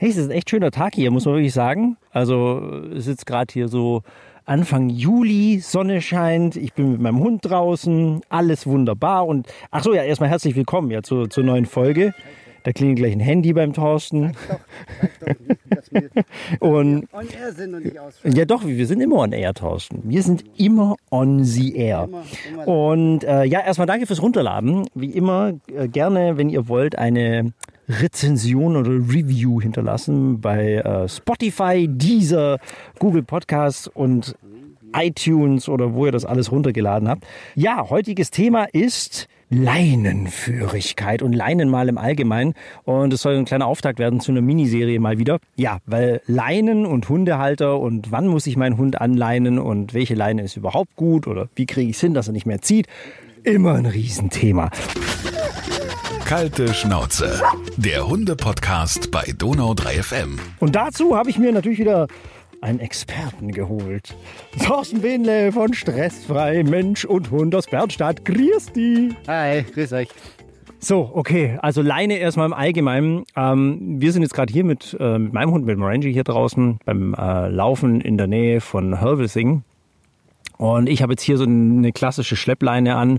Hey, es ist ein echt schöner Tag hier, muss man wirklich sagen. Also es ist gerade hier so Anfang Juli, Sonne scheint, ich bin mit meinem Hund draußen, alles wunderbar. Und ach so, ja, erstmal herzlich willkommen ja, zur, zur neuen Folge. Da klingelt gleich ein Handy beim Thorsten. Sag doch, sag doch nicht, dass wir Und on air sind und nicht ausfallen. ja doch, wir sind immer on air, Thorsten. Wir sind immer on the air. Immer, immer. Und äh, ja, erstmal danke fürs Runterladen. Wie immer, äh, gerne, wenn ihr wollt, eine Rezension oder Review hinterlassen bei äh, Spotify, Deezer, Google Podcasts und iTunes oder wo ihr das alles runtergeladen habt. Ja, heutiges Thema ist Leinenführigkeit und Leinenmal im Allgemeinen. Und es soll ein kleiner Auftakt werden zu einer Miniserie mal wieder. Ja, weil Leinen und Hundehalter und wann muss ich meinen Hund anleinen und welche Leine ist überhaupt gut oder wie kriege ich es hin, dass er nicht mehr zieht. Immer ein Riesenthema. Kalte Schnauze. Der Hunde-Podcast bei Donau 3 FM. Und dazu habe ich mir natürlich wieder einen Experten geholt. Thorsten Behnle von Stressfrei Mensch und Hund aus Bernstadt. Grüß die. Hi, grüß euch. So, okay, also Leine erstmal im Allgemeinen. Ähm, wir sind jetzt gerade hier mit, äh, mit meinem Hund, mit dem Ranger hier draußen beim äh, Laufen in der Nähe von Helvesing. Und ich habe jetzt hier so eine klassische Schleppleine an.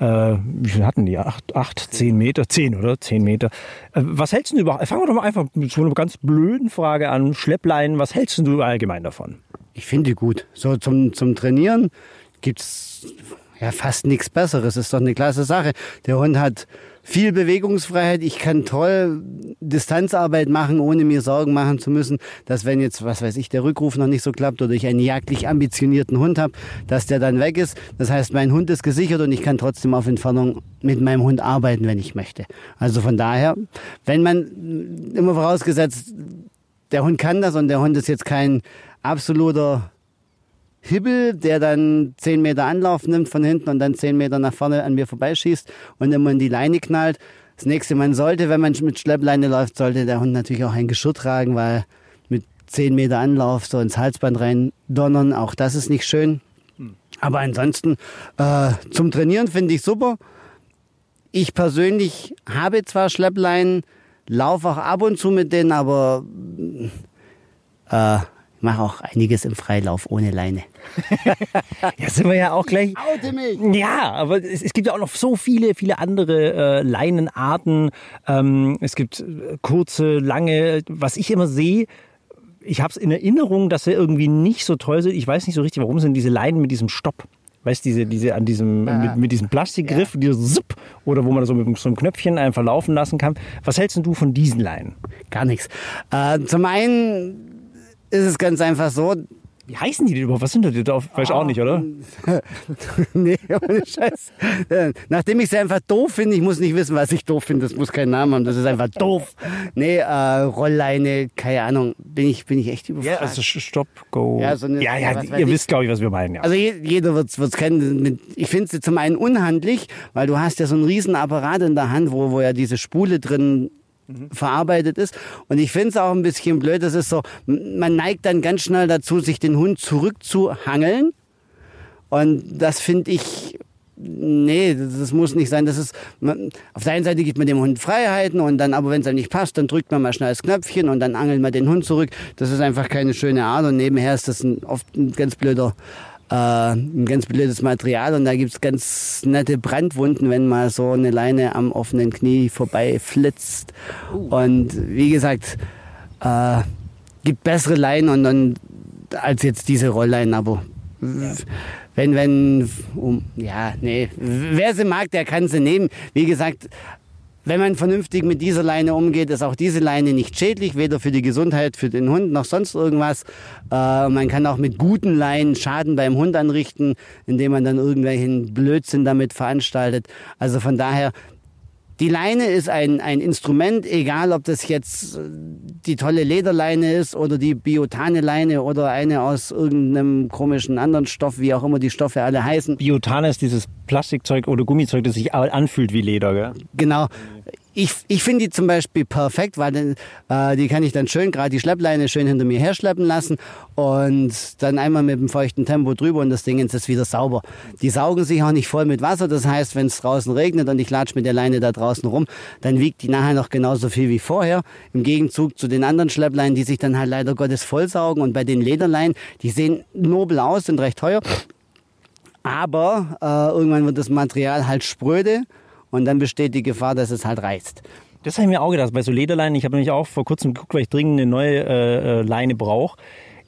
Äh, wie viel hatten die? Acht, acht, zehn Meter? Zehn, oder? Zehn Meter. Äh, was hältst du überhaupt? Fangen wir doch mal einfach mit so einer ganz blöden Frage an. Schleppleinen, was hältst du allgemein davon? Ich finde die gut. So zum, zum Trainieren gibt's ja fast nichts Besseres. Ist doch eine klasse Sache. Der Hund hat viel Bewegungsfreiheit. Ich kann toll Distanzarbeit machen, ohne mir Sorgen machen zu müssen, dass wenn jetzt, was weiß ich, der Rückruf noch nicht so klappt oder ich einen jagdlich ambitionierten Hund habe, dass der dann weg ist. Das heißt, mein Hund ist gesichert und ich kann trotzdem auf Entfernung mit meinem Hund arbeiten, wenn ich möchte. Also von daher, wenn man immer vorausgesetzt, der Hund kann das und der Hund ist jetzt kein absoluter Hibbel, der dann zehn Meter Anlauf nimmt von hinten und dann zehn Meter nach vorne an mir vorbeischießt und immer in die Leine knallt. Das nächste, man sollte, wenn man mit Schleppleine läuft, sollte der Hund natürlich auch ein Geschirr tragen, weil mit zehn Meter Anlauf so ins Halsband rein donnern, auch das ist nicht schön. Aber ansonsten, äh, zum Trainieren finde ich super. Ich persönlich habe zwar Schleppleinen, laufe auch ab und zu mit denen, aber äh, mache auch einiges im Freilauf ohne Leine. Ja, sind wir ja auch gleich. Oute mich! Ja, aber es, es gibt ja auch noch so viele, viele andere äh, Leinenarten. Ähm, es gibt äh, kurze, lange, was ich immer sehe. Ich habe es in Erinnerung, dass sie irgendwie nicht so toll sind. Ich weiß nicht so richtig, warum sind diese Leinen mit diesem Stopp. Weißt du, diese, diese an diesem, mit, mit diesem Plastikgriff, dieser Zip, oder wo man das so mit so einem Knöpfchen einfach laufen lassen kann. Was hältst denn du von diesen Leinen? Gar nichts. Äh, zum einen ist es ganz einfach so, Wie heißen die denn überhaupt? Was sind das? Weiß ich auch nicht, oder? nee, ohne Scheiß. Äh, Nachdem ich sie einfach doof finde, ich muss nicht wissen, was ich doof finde, das muss keinen Namen haben, das ist einfach doof. Nee, äh, Rollleine, keine Ahnung, bin ich, bin ich echt überfragt. Also Stopp, Go. Ja, so eine- ja, ja, ihr ich. wisst, glaube ich, was wir meinen. Ja. Also je, jeder wird es kennen. Ich finde sie zum einen unhandlich, weil du hast ja so einen riesen Apparat in der Hand, wo, wo ja diese Spule drin verarbeitet ist. Und ich finde es auch ein bisschen blöd, das ist so, man neigt dann ganz schnell dazu, sich den Hund zurückzuhangeln. Und das finde ich, nee, das, muss nicht sein. Das ist, man, auf der einen Seite gibt man dem Hund Freiheiten und dann, aber wenn es einem nicht passt, dann drückt man mal schnell das Knöpfchen und dann angelt man den Hund zurück. Das ist einfach keine schöne Art und nebenher ist das ein, oft ein ganz blöder, äh, ein ganz blödes Material und da gibt's ganz nette Brandwunden, wenn mal so eine Leine am offenen Knie vorbei flitzt. Und wie gesagt, äh, gibt bessere Leinen und, und als jetzt diese Rollleinen, aber wenn, wenn, um, ja, nee, wer sie mag, der kann sie nehmen. Wie gesagt, wenn man vernünftig mit dieser Leine umgeht, ist auch diese Leine nicht schädlich, weder für die Gesundheit, für den Hund noch sonst irgendwas. Äh, man kann auch mit guten Leinen Schaden beim Hund anrichten, indem man dann irgendwelchen Blödsinn damit veranstaltet. Also von daher, die Leine ist ein, ein Instrument, egal ob das jetzt äh, die tolle Lederleine ist oder die biotane Leine oder eine aus irgendeinem komischen anderen Stoff, wie auch immer die Stoffe alle heißen. Biotan ist dieses Plastikzeug oder Gummizeug, das sich anfühlt wie Leder, gell? Genau. Ich, ich finde die zum Beispiel perfekt, weil dann, äh, die kann ich dann schön, gerade die Schleppleine schön hinter mir herschleppen lassen und dann einmal mit dem feuchten Tempo drüber und das Ding ist wieder sauber. Die saugen sich auch nicht voll mit Wasser, das heißt, wenn es draußen regnet und ich latsch mit der Leine da draußen rum, dann wiegt die nachher noch genauso viel wie vorher. Im Gegenzug zu den anderen Schleppleinen, die sich dann halt leider Gottes vollsaugen und bei den Lederleinen, die sehen nobel aus, sind recht teuer. Aber äh, irgendwann wird das Material halt spröde und dann besteht die Gefahr, dass es halt reißt. Das habe ich mir auch gedacht, bei so Lederleinen. Ich habe nämlich auch vor kurzem geguckt, weil ich dringend eine neue äh, äh Leine brauche.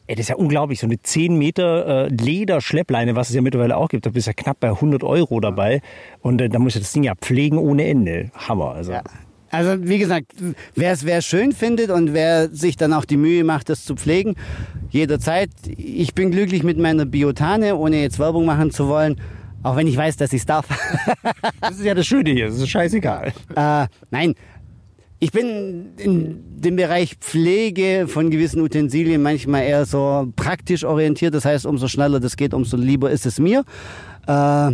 Ey, das ist ja unglaublich, so eine 10 Meter äh, Lederschleppleine, was es ja mittlerweile auch gibt, da bist du ja knapp bei 100 Euro dabei. Und äh, da muss ich das Ding ja pflegen ohne Ende. Hammer. Also. Ja. Also wie gesagt, wer es wer schön findet und wer sich dann auch die Mühe macht, das zu pflegen, jederzeit. Ich bin glücklich mit meiner Biotane, ohne jetzt Werbung machen zu wollen. Auch wenn ich weiß, dass ich es darf. das ist ja das Schöne hier, das ist scheißegal. Äh, nein, ich bin in dem Bereich Pflege von gewissen Utensilien manchmal eher so praktisch orientiert. Das heißt, umso schneller das geht, umso lieber ist es mir. Äh,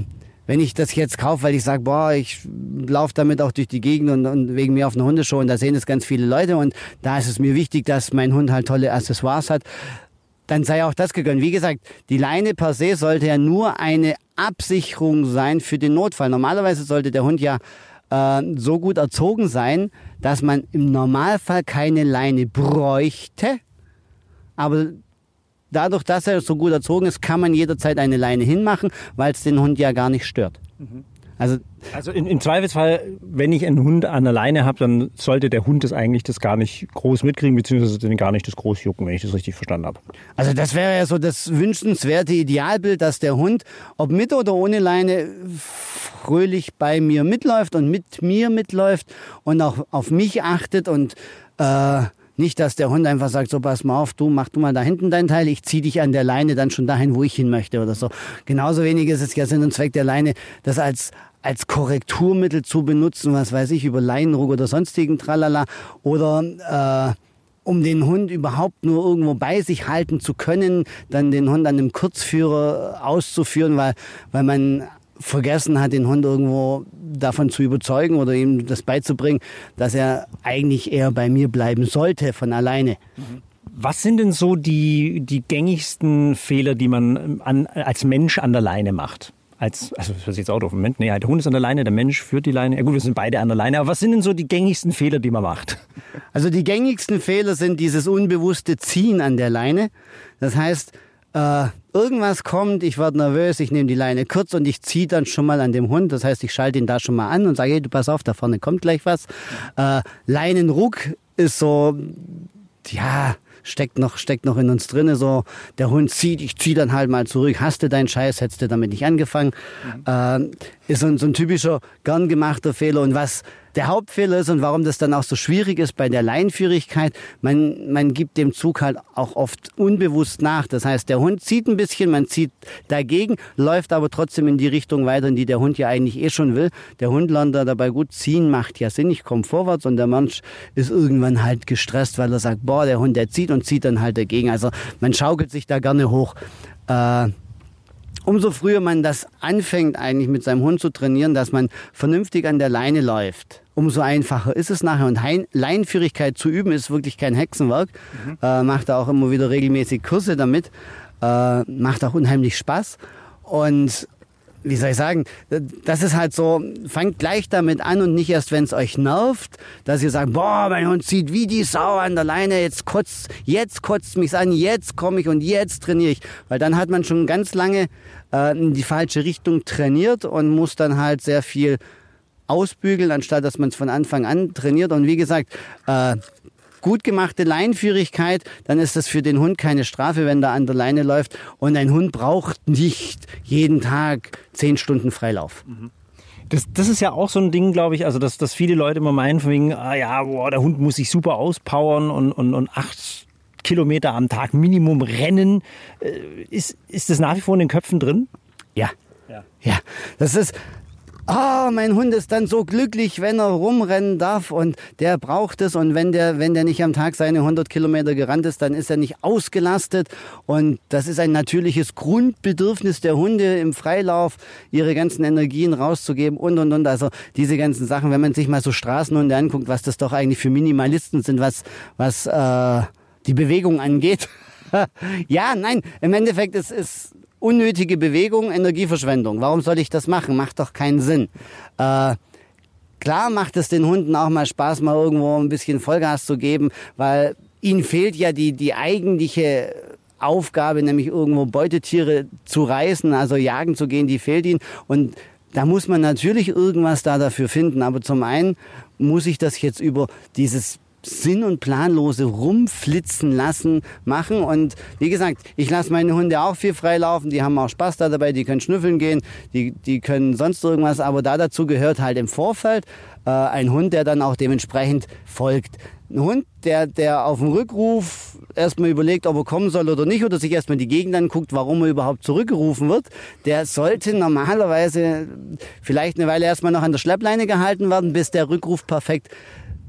wenn ich das jetzt kaufe, weil ich sage, boah, ich laufe damit auch durch die Gegend und, und wegen mir auf einer Hundeshow und da sehen es ganz viele Leute und da ist es mir wichtig, dass mein Hund halt tolle Accessoires hat, dann sei auch das gegönnt. Wie gesagt, die Leine per se sollte ja nur eine Absicherung sein für den Notfall. Normalerweise sollte der Hund ja äh, so gut erzogen sein, dass man im Normalfall keine Leine bräuchte. Aber dadurch, dass er so gut erzogen ist, kann man jederzeit eine Leine hinmachen, weil es den Hund ja gar nicht stört. Mhm. Also, also in, im Zweifelsfall, wenn ich einen Hund an der Leine habe, dann sollte der Hund das eigentlich das gar nicht groß mitkriegen, beziehungsweise den gar nicht das groß jucken, wenn ich das richtig verstanden habe. Also das wäre ja so das wünschenswerte Idealbild, dass der Hund, ob mit oder ohne Leine, fröhlich bei mir mitläuft und mit mir mitläuft und auch auf mich achtet und äh, nicht, dass der Hund einfach sagt, so pass mal auf, du mach du mal da hinten dein Teil, ich zieh dich an der Leine dann schon dahin, wo ich hin möchte oder so. Genauso wenig ist es ja Sinn und Zweck der Leine, das als als Korrekturmittel zu benutzen, was weiß ich, über Leinenruck oder sonstigen Tralala oder äh, um den Hund überhaupt nur irgendwo bei sich halten zu können, dann den Hund an einem Kurzführer auszuführen, weil, weil man vergessen hat, den Hund irgendwo davon zu überzeugen oder ihm das beizubringen, dass er eigentlich eher bei mir bleiben sollte von alleine. Was sind denn so die, die gängigsten Fehler, die man an, als Mensch an der Leine macht? Als, also das ist jetzt Auto auf Moment. Nee, der Hund ist an der Leine, der Mensch führt die Leine. Ja gut, wir sind beide an der Leine. Aber was sind denn so die gängigsten Fehler, die man macht? Also die gängigsten Fehler sind dieses unbewusste Ziehen an der Leine. Das heißt, äh, irgendwas kommt, ich werde nervös, ich nehme die Leine kurz und ich ziehe dann schon mal an dem Hund. Das heißt, ich schalte ihn da schon mal an und sage, hey, du pass auf, da vorne kommt gleich was. Äh, Leinenruck ist so, ja, steckt noch, steckt noch in uns drinne. So, der Hund zieht, ich ziehe dann halt mal zurück. Hast du deinen Scheiß, hättest du damit nicht angefangen. Mhm. Äh, ist so, so ein typischer, gern gemachter Fehler. Und was der Hauptfehler ist und warum das dann auch so schwierig ist bei der Leinführigkeit, man, man gibt dem Zug halt auch oft unbewusst nach. Das heißt, der Hund zieht ein bisschen, man zieht dagegen, läuft aber trotzdem in die Richtung weiter, in die der Hund ja eigentlich eh schon will. Der Hund lernt da dabei gut, ziehen macht ja Sinn, ich komme vorwärts und der Mensch ist irgendwann halt gestresst, weil er sagt, boah, der Hund, der zieht und zieht dann halt dagegen. Also man schaukelt sich da gerne hoch. Äh, umso früher man das anfängt, eigentlich mit seinem Hund zu trainieren, dass man vernünftig an der Leine läuft, umso einfacher ist es nachher. Und Leinenführigkeit zu üben ist wirklich kein Hexenwerk. Mhm. Äh, macht auch immer wieder regelmäßig Kurse damit. Äh, macht auch unheimlich Spaß. Und wie soll ich sagen, das ist halt so, fangt gleich damit an und nicht erst, wenn es euch nervt, dass ihr sagt, boah, mein Hund zieht wie die Sau an der Leine, jetzt kotzt, jetzt kotzt mich's an, jetzt komme ich und jetzt trainiere ich. Weil dann hat man schon ganz lange äh, in die falsche Richtung trainiert und muss dann halt sehr viel ausbügeln, anstatt dass man es von Anfang an trainiert. Und wie gesagt, äh, gut gemachte Leinführigkeit, dann ist das für den Hund keine Strafe, wenn der an der Leine läuft. Und ein Hund braucht nicht jeden Tag zehn Stunden Freilauf. Das, das ist ja auch so ein Ding, glaube ich, also dass, dass viele Leute immer meinen, von wegen, ah ja, boah, der Hund muss sich super auspowern und, und, und acht Kilometer am Tag Minimum rennen. Äh, ist, ist das nach wie vor in den Köpfen drin? Ja. Ja. ja. Das ist, ah, mein Hund ist dann so glücklich, wenn er rumrennen darf und der braucht es und wenn der, wenn der nicht am Tag seine 100 Kilometer gerannt ist, dann ist er nicht ausgelastet und das ist ein natürliches Grundbedürfnis der Hunde im Freilauf, ihre ganzen Energien rauszugeben und und und. Also diese ganzen Sachen, wenn man sich mal so Straßenhunde anguckt, was das doch eigentlich für Minimalisten sind, was, was äh, die Bewegung angeht. ja, nein, im Endeffekt ist es unnötige Bewegung, Energieverschwendung. Warum soll ich das machen? Macht doch keinen Sinn. Äh, klar macht es den Hunden auch mal Spaß, mal irgendwo ein bisschen Vollgas zu geben, weil ihnen fehlt ja die, die eigentliche Aufgabe, nämlich irgendwo Beutetiere zu reißen, also jagen zu gehen, die fehlt ihnen. Und da muss man natürlich irgendwas da dafür finden. Aber zum einen muss ich das jetzt über dieses sinn- und planlose rumflitzen lassen machen. Und wie gesagt, ich lasse meine Hunde auch viel freilaufen. Die haben auch Spaß da dabei. Die können schnüffeln gehen. Die, die können sonst irgendwas. Aber da dazu gehört halt im Vorfeld äh, ein Hund, der dann auch dementsprechend folgt. Ein Hund, der, der auf dem Rückruf erstmal überlegt, ob er kommen soll oder nicht, oder sich erstmal die Gegend anguckt, warum er überhaupt zurückgerufen wird, der sollte normalerweise vielleicht eine Weile erstmal noch an der Schleppleine gehalten werden, bis der Rückruf perfekt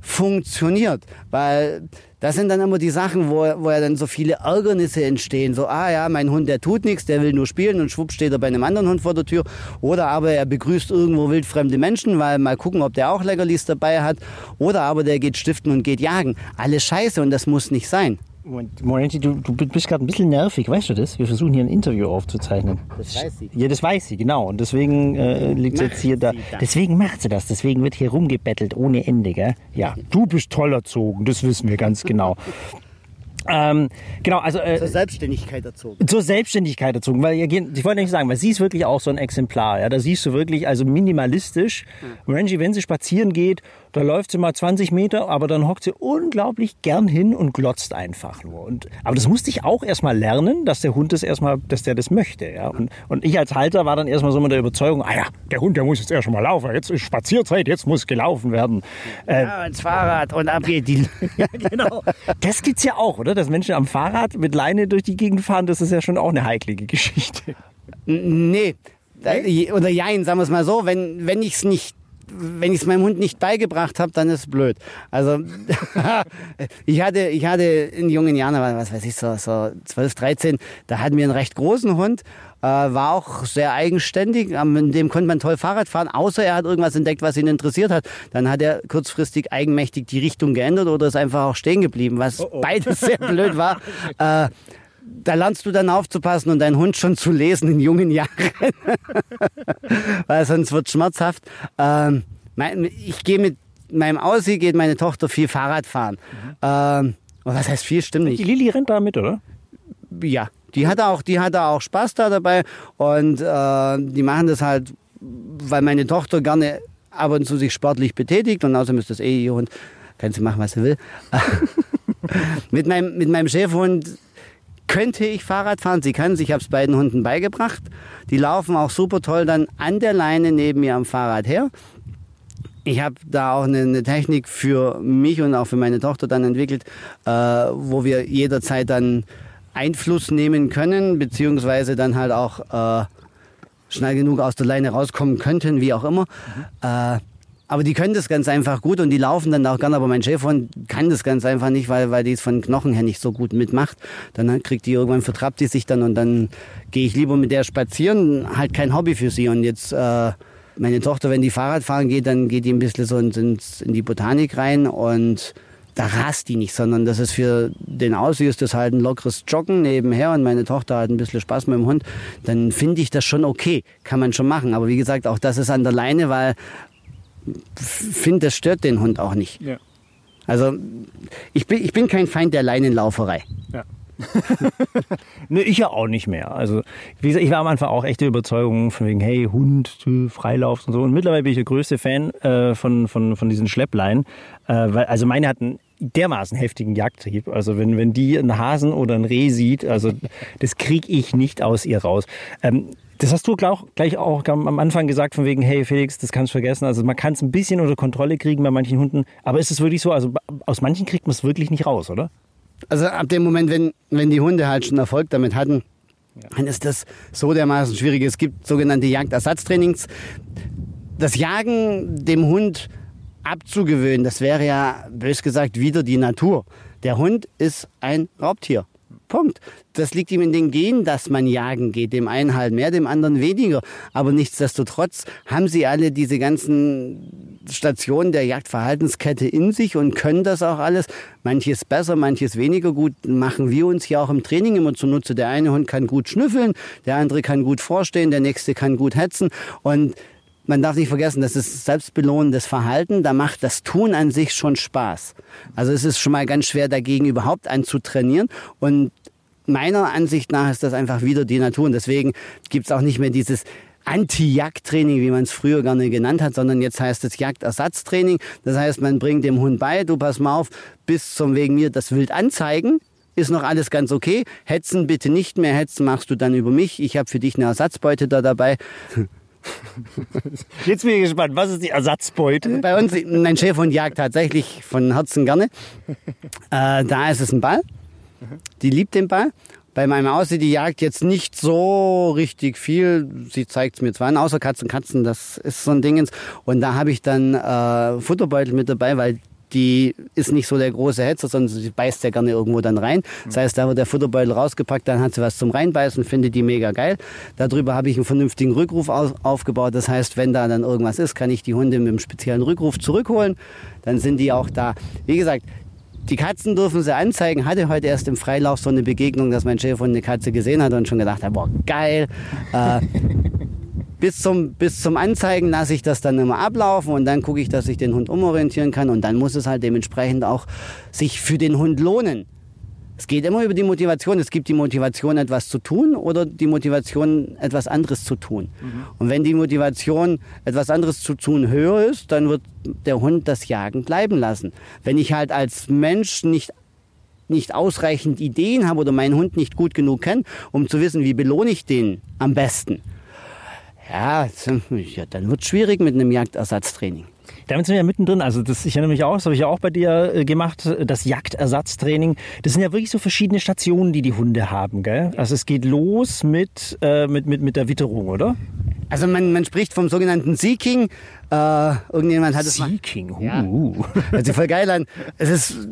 funktioniert. Weil das sind dann immer die Sachen, wo, wo ja dann so viele Ärgernisse entstehen. So, ah ja, mein Hund, der tut nichts, der will nur spielen und schwupp steht er bei einem anderen Hund vor der Tür. Oder aber er begrüßt irgendwo wildfremde Menschen, weil mal gucken, ob der auch Leckerlis dabei hat. Oder aber der geht stiften und geht jagen. Alles scheiße und das muss nicht sein. Morenti, du, du bist gerade ein bisschen nervig, weißt du das? Wir versuchen hier ein Interview aufzuzeichnen. Das weiß sie. Ja, das weiß sie, genau. Und deswegen äh, liegt sie jetzt hier da. Deswegen macht sie das. Deswegen wird hier rumgebettelt ohne Ende, gell? Ja, du bist toll erzogen, das wissen wir ganz genau. Ähm, genau, also äh, zur Selbstständigkeit erzogen. Zur Selbstständigkeit erzogen, weil ich wollte nicht sagen, weil sie ist wirklich auch so ein Exemplar. Ja, da siehst du wirklich also minimalistisch. Mhm. Renji, wenn sie spazieren geht, da läuft sie mal 20 Meter, aber dann hockt sie unglaublich gern hin und glotzt einfach nur. Und, aber das musste ich auch erstmal lernen, dass der Hund das erstmal, dass der das möchte. Ja? Und, und ich als Halter war dann erstmal so mit der Überzeugung, ah ja, der Hund, der muss jetzt erstmal laufen. Jetzt ist Spazierzeit, jetzt muss gelaufen werden. Äh, ja, ins Fahrrad und ab geht die. ja, genau. Das gibt's ja auch, oder? Dass Menschen am Fahrrad mit Leine durch die Gegend fahren, das ist ja schon auch eine heikle Geschichte. Nee. Oder jein, sagen wir es mal so, wenn, wenn ich es nicht wenn ich es meinem Hund nicht beigebracht habe, dann ist es blöd. Also ich hatte, ich hatte in jungen Jahren, was weiß ich, so, so 12, 13, da hatten wir einen recht großen Hund, äh, war auch sehr eigenständig, mit dem konnte man toll Fahrrad fahren, außer er hat irgendwas entdeckt, was ihn interessiert hat. Dann hat er kurzfristig eigenmächtig die Richtung geändert oder ist einfach auch stehen geblieben, was oh oh. beides sehr blöd war. Äh, da lernst du dann aufzupassen und deinen Hund schon zu lesen in jungen Jahren. Weil sonst wird schmerzhaft. Ähm, ich gehe mit meinem Aussie geht meine Tochter viel Fahrrad fahren. Mhm. Ähm, was heißt viel? Stimmt nicht. Die Lilly rennt da mit, oder? Ja, die hat auch, die hat auch Spaß da dabei und äh, die machen das halt, weil meine Tochter gerne ab und zu sich sportlich betätigt und außerdem ist das eh ihr Hund, kann sie machen, was sie will. mit, meinem, mit meinem Schäferhund könnte ich Fahrrad fahren. Sie kann Ich habe es beiden Hunden beigebracht. Die laufen auch super toll dann an der Leine neben mir am Fahrrad her. Ich habe da auch eine, eine, Technik für mich und auch für meine Tochter dann entwickelt, äh, wo wir jederzeit dann Einfluss nehmen können, beziehungsweise dann halt auch äh, schnell genug aus der Leine rauskommen könnten, wie auch immer. Mhm. Äh, aber die können das ganz einfach gut und die laufen dann auch gerne. Aber mein Schäferhund kann das ganz einfach nicht, weil, weil die es von Knochen her nicht so gut mitmacht. Dann kriegt die irgendwann, vertrappt die sich dann und dann gehe ich lieber mit der spazieren. Halt kein Hobby für sie. Und jetzt, äh, meine Tochter, wenn die Fahrrad fahren geht, dann geht die ein bisschen so in, in die Botanik rein und da rast die nicht, sondern das ist für den Aussie ist das halt ein lockeres Joggen nebenher und meine Tochter hat ein bisschen Spaß mit dem Hund, dann finde ich das schon okay, kann man schon machen. Aber wie gesagt, auch das ist an der Leine, weil finde, das stört den Hund auch nicht. Ja. Also ich bin, ich bin kein Feind der Leinenlauferei. Ja. ne, ich ja auch nicht mehr. Also, wie gesagt, ich war am Anfang auch echte Überzeugung von wegen, hey, Hund, Freilauf und so. Und mittlerweile bin ich der größte Fan äh, von, von, von diesen Schleppleinen. Äh, weil, also meine hatten dermaßen heftigen Jagdtrieb. Also wenn, wenn die einen Hasen oder ein Reh sieht, also das kriege ich nicht aus ihr raus. Ähm, das hast du gleich auch am Anfang gesagt, von wegen, hey Felix, das kannst du vergessen. Also man kann es ein bisschen unter Kontrolle kriegen bei manchen Hunden, aber ist es wirklich so? Also aus manchen kriegt man es wirklich nicht raus, oder? Also ab dem Moment, wenn, wenn die Hunde halt schon Erfolg damit hatten, ja. dann ist das so dermaßen schwierig. Es gibt sogenannte Jagdersatztrainings. das Jagen dem Hund abzugewöhnen, das wäre ja, bös gesagt, wieder die Natur. Der Hund ist ein Raubtier. Punkt. Das liegt ihm in den Genen, dass man jagen geht. Dem einen halt mehr, dem anderen weniger. Aber nichtsdestotrotz haben sie alle diese ganzen Stationen der Jagdverhaltenskette in sich und können das auch alles. Manches besser, manches weniger gut. Machen wir uns ja auch im Training immer zunutze. Der eine Hund kann gut schnüffeln, der andere kann gut vorstehen, der nächste kann gut hetzen. Und man darf nicht vergessen, das ist selbstbelohnendes Verhalten. Da macht das Tun an sich schon Spaß. Also es ist schon mal ganz schwer dagegen überhaupt anzutrainieren. Und meiner Ansicht nach ist das einfach wieder die Natur. Und deswegen gibt es auch nicht mehr dieses Anti-Jagdtraining, wie man es früher gerne genannt hat, sondern jetzt heißt es Jagdersatztraining. Das heißt, man bringt dem Hund bei, du pass mal auf, bis zum wegen mir das Wild anzeigen, ist noch alles ganz okay. Hetzen bitte nicht mehr, hetzen machst du dann über mich. Ich habe für dich eine Ersatzbeute da dabei. Jetzt bin ich gespannt, was ist die Ersatzbeute? Also bei uns, mein Schäferhund jagt tatsächlich von Herzen gerne. Äh, da ist es ein Ball. Die liebt den Ball. Bei meinem Aussee, die jagt jetzt nicht so richtig viel. Sie zeigt es mir zwar an, außer Katzen. Katzen, das ist so ein Dingens. Und da habe ich dann äh, Futterbeutel mit dabei, weil die ist nicht so der große Hetzer, sondern sie beißt ja gerne irgendwo dann rein. Das heißt, da wird der Futterbeutel rausgepackt, dann hat sie was zum Reinbeißen, findet die mega geil. Darüber habe ich einen vernünftigen Rückruf aufgebaut. Das heißt, wenn da dann irgendwas ist, kann ich die Hunde mit einem speziellen Rückruf zurückholen. Dann sind die auch da. Wie gesagt, die Katzen dürfen sie anzeigen. Hatte heute erst im Freilauf so eine Begegnung, dass mein Chef eine Katze gesehen hat und schon gedacht hat, boah, geil. Äh, bis zum, bis zum Anzeigen lasse ich das dann immer ablaufen und dann gucke ich, dass ich den Hund umorientieren kann und dann muss es halt dementsprechend auch sich für den Hund lohnen. Es geht immer über die Motivation. Es gibt die Motivation, etwas zu tun oder die Motivation, etwas anderes zu tun. Mhm. Und wenn die Motivation, etwas anderes zu tun, höher ist, dann wird der Hund das Jagen bleiben lassen. Wenn ich halt als Mensch nicht nicht ausreichend Ideen habe oder meinen Hund nicht gut genug kenne, um zu wissen, wie belohne ich den am besten, ja, dann wird es schwierig mit einem Jagdersatztraining. Damit sind wir ja mittendrin. Also das, ich erinnere mich auch, das habe ich ja auch bei dir äh, gemacht, das Jagdersatztraining. Das sind ja wirklich so verschiedene Stationen, die die Hunde haben, gell? Also es geht los mit, äh, mit, mit, mit der Witterung, oder? Also man, man spricht vom sogenannten Seeking. Äh, irgendjemand hat es Seeking, uh. Ja. Hört sich voll geil an. Es ist,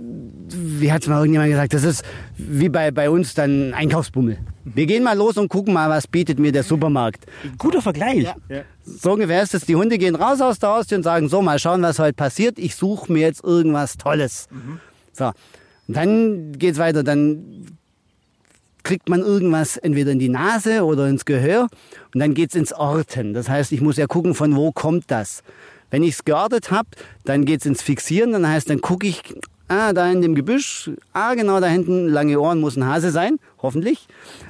wie hat es mal irgendjemand gesagt, das ist wie bei, bei uns dann Einkaufsbummel. Wir gehen mal los und gucken mal, was bietet mir der Supermarkt. Guter Vergleich. Ja. Ja. So ungefähr ist es. Die Hunde gehen raus aus der Haustür und sagen, so, mal schauen, was heute passiert. Ich suche mir jetzt irgendwas Tolles. Mhm. So. Und dann geht's weiter. Dann kriegt man irgendwas entweder in die Nase oder ins Gehör und dann geht's ins Orten. Das heißt, ich muss ja gucken, von wo kommt das. Wenn ich es geortet habe, dann geht's ins Fixieren. Dann heißt, dann gucke ich, ah, da in dem Gebüsch, ah, genau da hinten, lange Ohren, muss ein Hase sein, hoffentlich.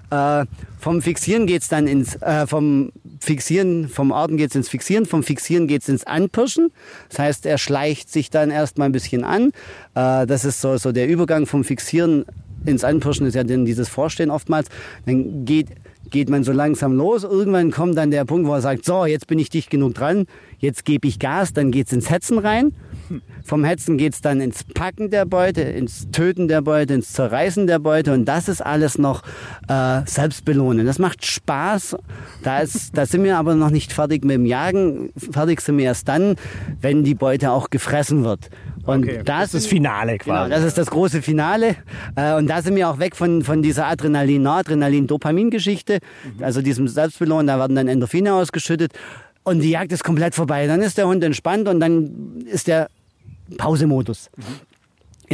Äh, vom Fixieren geht's dann ins, äh, vom Fixieren, vom Orten geht's ins Fixieren, vom Fixieren geht's ins Anpirschen. Das heißt, er schleicht sich dann erstmal ein bisschen an. Äh, das ist so, so der Übergang vom Fixieren ins Anpirschen ist ja dann dieses Vorstehen oftmals. Dann geht, geht man so langsam los. Irgendwann kommt dann der Punkt, wo er sagt, so, jetzt bin ich dicht genug dran, jetzt gebe ich Gas, dann geht's ins Hetzen rein. Vom Hetzen geht's dann ins Packen der Beute, ins Töten der Beute, ins Zerreißen der Beute. Und das ist alles noch äh, selbstbelohnen. Das macht Spaß. Da, ist, da sind wir aber noch nicht fertig mit dem Jagen. Fertig sind wir erst dann, wenn die Beute auch gefressen wird. Und okay. das, ist das Finale genau, quasi. Genau, das ist das große Finale. Äh, und da sind wir auch weg von, von dieser Adrenalin-Noradrenalin-Dopamin-Geschichte, mhm. also diesem Selbstbelohnen. Da werden dann Endorphine ausgeschüttet. Und die Jagd ist komplett vorbei. Dann ist der Hund entspannt und dann ist der Pausemodus. Mhm.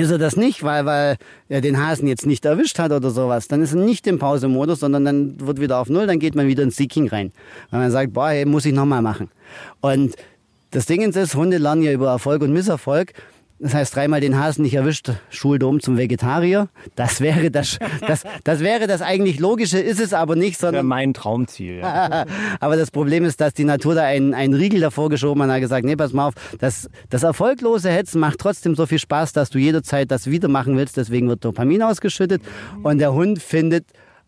Ist er das nicht, weil, weil er den Hasen jetzt nicht erwischt hat oder sowas, dann ist er nicht im Pausemodus, sondern dann wird wieder auf Null, dann geht man wieder ins Seeking rein. Weil man sagt, boah, hey, muss ich nochmal machen. Und das Ding ist, Hunde lernen ja über Erfolg und Misserfolg. Das heißt, dreimal den Hasen nicht erwischt, Schuldom zum Vegetarier. Das wäre das, das, das wäre das eigentlich Logische, ist es aber nicht, sondern. Das wäre mein Traumziel. Ja. aber das Problem ist, dass die Natur da einen, einen Riegel davor geschoben hat und hat gesagt, nee, pass mal auf, das, das erfolglose Hetzen macht trotzdem so viel Spaß, dass du jederzeit das wieder machen willst. Deswegen wird Dopamin ausgeschüttet. Und der Hund findet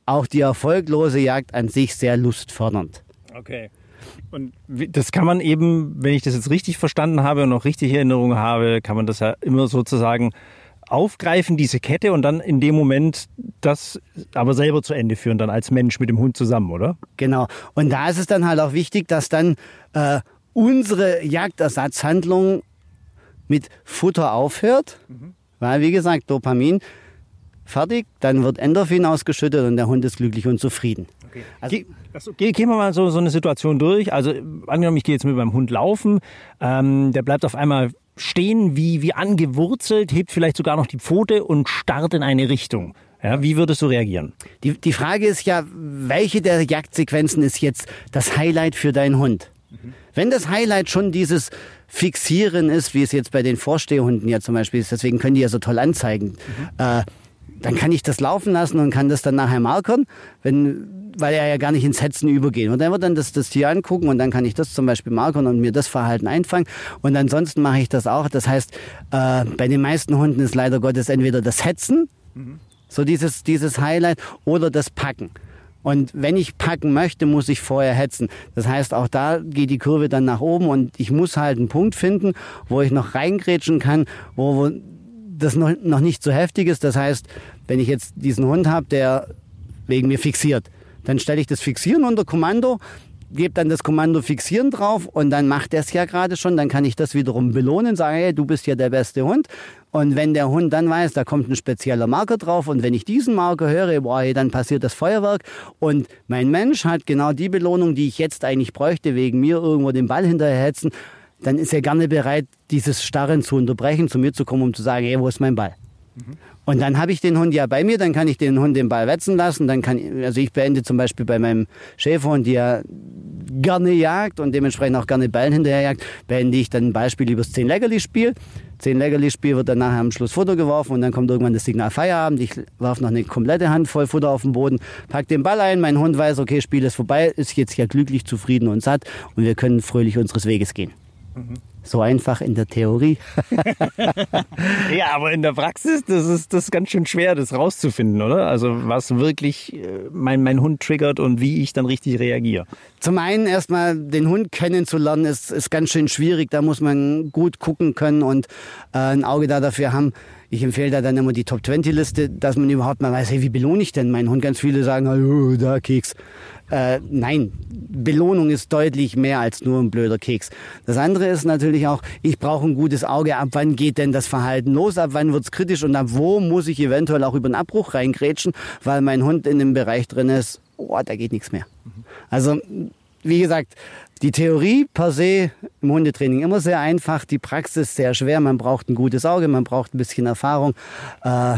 auch die erfolglose Jagd an sich sehr lustfördernd. Okay. Und das kann man eben, wenn ich das jetzt richtig verstanden habe und noch richtig Erinnerung habe, kann man das ja immer sozusagen aufgreifen, diese Kette, und dann in dem Moment das aber selber zu Ende führen, dann als Mensch mit dem Hund zusammen, oder? Genau. Und da ist es dann halt auch wichtig, dass dann äh, unsere Jagdersatzhandlung mit Futter aufhört, mhm. weil wie gesagt, Dopamin fertig, dann wird Endorphin ausgeschüttet und der Hund ist glücklich und zufrieden. Okay. Also, Ge so. Ge gehen wir mal so, so eine Situation durch. Also angenommen, ich gehe jetzt mit meinem Hund laufen, ähm, der bleibt auf einmal stehen wie, wie angewurzelt, hebt vielleicht sogar noch die Pfote und starrt in eine Richtung. Ja, wie würdest du reagieren? Die, die Frage ist ja, welche der Jagdsequenzen ist jetzt das Highlight für deinen Hund? Mhm. Wenn das Highlight schon dieses Fixieren ist, wie es jetzt bei den Vorstehhunden ja zum Beispiel ist, deswegen können die ja so toll anzeigen, mhm. äh, dann kann ich das laufen lassen und kann das dann nachher markern, wenn, weil er ja gar nicht ins Hetzen übergehen. Und er wird dann das, das Tier angucken und dann kann ich das zum Beispiel markern und mir das Verhalten einfangen. Und ansonsten mache ich das auch. Das heißt, äh, bei den meisten Hunden ist leider Gottes entweder das Hetzen, mhm. so dieses, dieses Highlight, oder das Packen. Und wenn ich packen möchte, muss ich vorher hetzen. Das heißt, auch da geht die Kurve dann nach oben und ich muss halt einen Punkt finden, wo ich noch reingrätschen kann, wo, wo das noch, noch nicht so heftig ist. Das heißt, wenn ich jetzt diesen Hund habe, der wegen mir fixiert, dann stelle ich das Fixieren unter Kommando, gebe dann das Kommando Fixieren drauf und dann macht er es ja gerade schon. Dann kann ich das wiederum belohnen, sage, hey, du bist ja der beste Hund. Und wenn der Hund dann weiß, da kommt ein spezieller Marker drauf und wenn ich diesen Marker höre, boah, hey, dann passiert das Feuerwerk und mein Mensch hat genau die Belohnung, die ich jetzt eigentlich bräuchte, wegen mir irgendwo den Ball hinterherhetzen dann ist er gerne bereit, dieses Starren zu unterbrechen, zu mir zu kommen, um zu sagen, hey, wo ist mein Ball? Mhm. Und dann habe ich den Hund ja bei mir, dann kann ich den Hund den Ball wetzen lassen. Dann kann, also ich beende zum Beispiel bei meinem Schäferhund, der gerne jagt und dementsprechend auch gerne Ballen hinterherjagt, beende ich dann ein Beispiel über das 10-Leckerli-Spiel. 10-Leckerli-Spiel wird dann nachher am Schluss Futter geworfen und dann kommt irgendwann das Signal Feierabend. Ich werfe noch eine komplette Handvoll Futter auf den Boden, pack den Ball ein, mein Hund weiß, okay, Spiel ist vorbei, ist jetzt ja glücklich, zufrieden und satt und wir können fröhlich unseres Weges gehen. So einfach in der Theorie. ja, aber in der Praxis, das ist das ist ganz schön schwer, das rauszufinden, oder? Also was wirklich äh, mein, mein Hund triggert und wie ich dann richtig reagiere. Zum einen erstmal den Hund kennenzulernen, ist, ist ganz schön schwierig. Da muss man gut gucken können und äh, ein Auge da dafür haben. Ich empfehle da dann immer die Top 20 Liste, dass man überhaupt mal weiß, hey, wie belohne ich denn meinen Hund? Ganz viele sagen, oh, da Keks. Äh, nein, Belohnung ist deutlich mehr als nur ein blöder Keks. Das andere ist natürlich auch, ich brauche ein gutes Auge. Ab wann geht denn das Verhalten los? Ab wann wird's kritisch? Und ab wo muss ich eventuell auch über einen Abbruch reingrätschen, weil mein Hund in dem Bereich drin ist, oh, da geht nichts mehr. Also, wie gesagt, die Theorie per se im Hundetraining immer sehr einfach, die Praxis sehr schwer. Man braucht ein gutes Auge, man braucht ein bisschen Erfahrung. Äh,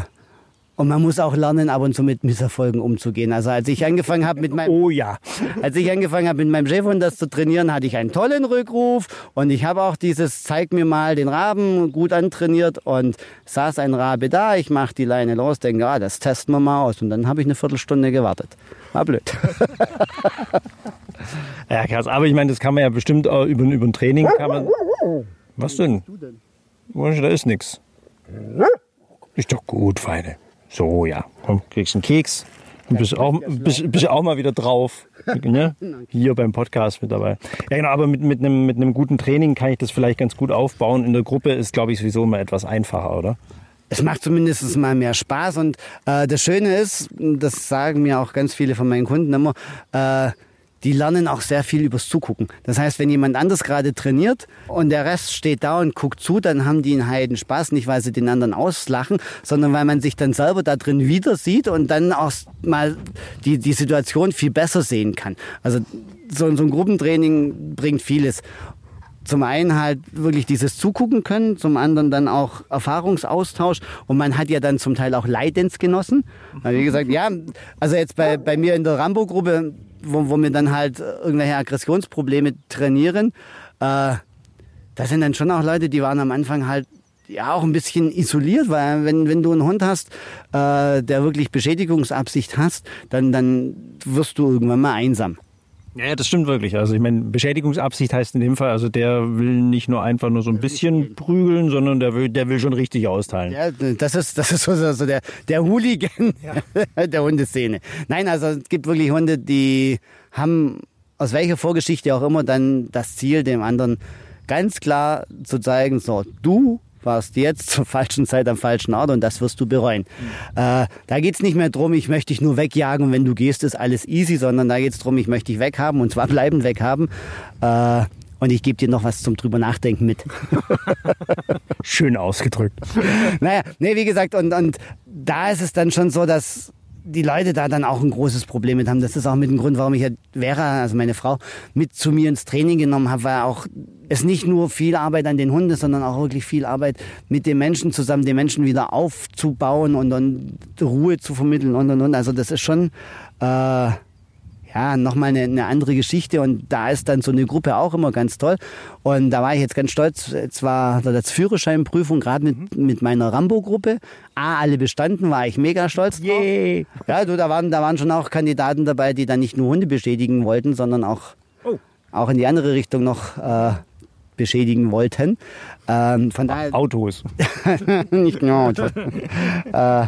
und man muss auch lernen, ab und zu mit Misserfolgen umzugehen. Also als ich angefangen habe mit meinem, oh ja, als ich angefangen habe mit meinem Schäferhund das zu trainieren, hatte ich einen tollen Rückruf und ich habe auch dieses zeig mir mal den Raben gut antrainiert und saß ein Rabe da, ich mache die Leine los, denke, ah, das testen wir mal aus und dann habe ich eine Viertelstunde gewartet. War blöd. ja, krass. Aber ich meine, das kann man ja bestimmt auch über, über ein Training kann man. Was denn? Da ist nichts. Ist doch gut, Feine. So, ja. Komm, kriegst einen Keks. Und bist, auch, bist, bist auch mal wieder drauf. Ne? Hier beim Podcast mit dabei. Ja, genau, aber mit, mit, einem, mit einem guten Training kann ich das vielleicht ganz gut aufbauen. In der Gruppe ist, glaube ich, sowieso immer etwas einfacher, oder? Es macht zumindest mal mehr Spaß. Und äh, das Schöne ist, das sagen mir auch ganz viele von meinen Kunden immer, äh, die lernen auch sehr viel übers Zugucken. Das heißt, wenn jemand anders gerade trainiert und der Rest steht da und guckt zu, dann haben die einen Heiden Spaß, nicht weil sie den anderen auslachen, sondern weil man sich dann selber da drin wieder sieht und dann auch mal die, die Situation viel besser sehen kann. Also so, so ein Gruppentraining bringt vieles zum einen halt wirklich dieses Zugucken können, zum anderen dann auch Erfahrungsaustausch und man hat ja dann zum Teil auch Leidensgenossen. Wie gesagt, ja, also jetzt bei, bei mir in der Rambo-Gruppe wo, wo wir dann halt irgendwelche Aggressionsprobleme trainieren. Äh, da sind dann schon auch Leute, die waren am Anfang halt ja auch ein bisschen isoliert, weil wenn, wenn du einen Hund hast, äh, der wirklich Beschädigungsabsicht hast, dann, dann wirst du irgendwann mal einsam. Ja, das stimmt wirklich. Also ich meine, Beschädigungsabsicht heißt in dem Fall, also der will nicht nur einfach nur so ein bisschen prügeln, sondern der will, der will schon richtig austeilen. Ja, das ist, das ist so also der, der Hooligan ja. der Hundeszene. Nein, also es gibt wirklich Hunde, die haben aus welcher Vorgeschichte auch immer dann das Ziel, dem anderen ganz klar zu zeigen, so, du warst jetzt zur falschen Zeit am falschen Ort und das wirst du bereuen. Mhm. Äh, da geht's nicht mehr drum, ich möchte dich nur wegjagen und wenn du gehst, ist alles easy, sondern da geht's drum, ich möchte dich weghaben und zwar bleibend weghaben. Äh, und ich gebe dir noch was zum drüber nachdenken mit. Schön ausgedrückt. naja, nee, wie gesagt, und, und da ist es dann schon so, dass die Leute da dann auch ein großes Problem mit haben. Das ist auch mit dem Grund, warum ich ja Vera, also meine Frau, mit zu mir ins Training genommen habe, weil auch es nicht nur viel Arbeit an den Hunden ist, sondern auch wirklich viel Arbeit mit den Menschen zusammen, den Menschen wieder aufzubauen und dann Ruhe zu vermitteln und und und. Also das ist schon äh, ja, nochmal eine, eine andere Geschichte und da ist dann so eine Gruppe auch immer ganz toll. Und da war ich jetzt ganz stolz. Jetzt war das Führerscheinprüfung gerade mit, mit meiner Rambo-Gruppe. A, alle bestanden, war ich mega stolz drauf. Yay. Ja, du, da waren, da waren schon auch Kandidaten dabei, die dann nicht nur Hunde beschädigen wollten, sondern auch, Oh. auch in die andere Richtung noch äh, beschädigen wollten. Ähm, von daher Autos. nicht genau. äh,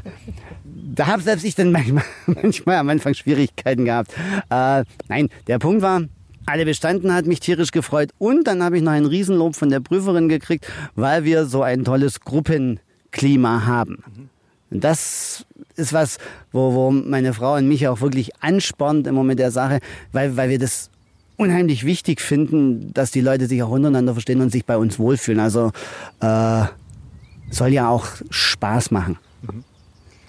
da habe selbst ich dann manchmal, manchmal am Anfang Schwierigkeiten gehabt. Äh, nein, der Punkt war, alle bestanden, hat mich tierisch gefreut. Und dann habe ich noch ein Riesenlob von der Prüferin gekriegt, weil wir so ein tolles Gruppenklima haben. Und das ist was, wo, wo meine Frau und mich auch wirklich anspornt im Moment der Sache, weil, weil wir das unheimlich wichtig finden, dass die Leute sich auch untereinander verstehen und sich bei uns wohlfühlen. Also äh, soll ja auch Spaß machen.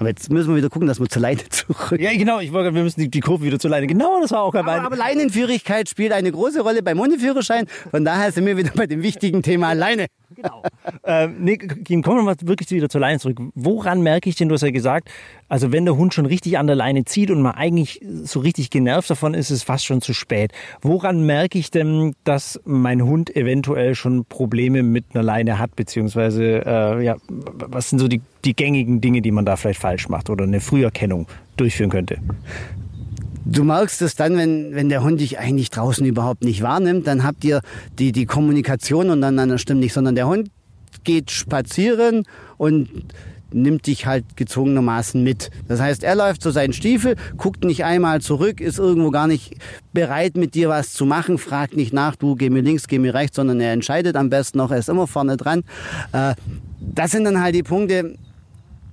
Aber jetzt müssen wir wieder gucken, dass wir zur Leine zurück. Ja, genau. Ich wollte, wir müssen die, die Kurve wieder zur Leine. Genau, das war auch Aber, mein. aber Leinenführigkeit spielt eine große Rolle beim Hundeführerschein. Von daher sind wir wieder bei dem wichtigen Thema Leine. Genau. ähm, nee, Kim, kommen wir mal wirklich wieder zur Leine zurück. Woran merke ich denn, du hast ja gesagt, also wenn der Hund schon richtig an der Leine zieht und man eigentlich so richtig genervt davon ist, ist es fast schon zu spät. Woran merke ich denn, dass mein Hund eventuell schon Probleme mit einer Leine hat, beziehungsweise äh, ja, was sind so die, die gängigen Dinge, die man da vielleicht falsch macht oder eine Früherkennung durchführen könnte? Du merkst es dann, wenn, wenn der Hund dich eigentlich draußen überhaupt nicht wahrnimmt, dann habt ihr die, die Kommunikation untereinander stimmt nicht, sondern der Hund geht spazieren und nimmt dich halt gezwungenermaßen mit. Das heißt, er läuft so seinen Stiefel, guckt nicht einmal zurück, ist irgendwo gar nicht bereit, mit dir was zu machen, fragt nicht nach, du geh mir links, geh mir rechts, sondern er entscheidet am besten noch, er ist immer vorne dran. Äh, das sind dann halt die Punkte,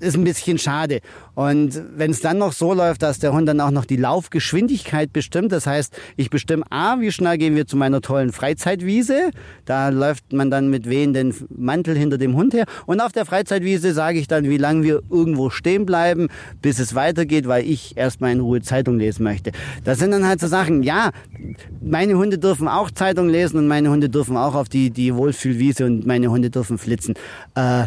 ist ein bisschen schade. Und wenn es dann noch so läuft, dass der Hund dann auch noch die Laufgeschwindigkeit bestimmt, das heißt, ich bestimme A, wie schnell gehen wir zu meiner tollen Freizeitwiese. Da läuft man dann mit wehenden Mantel hinter dem Hund her. Und auf der Freizeitwiese sage ich dann, wie lange wir irgendwo stehen bleiben, bis es weitergeht, weil ich erstmal in Ruhe Zeitung lesen möchte. Das sind dann halt so Sachen, ja, meine Hunde dürfen auch Zeitung lesen und meine Hunde dürfen auch auf die, die Wohlfühlwiese und meine Hunde dürfen flitzen. Äh,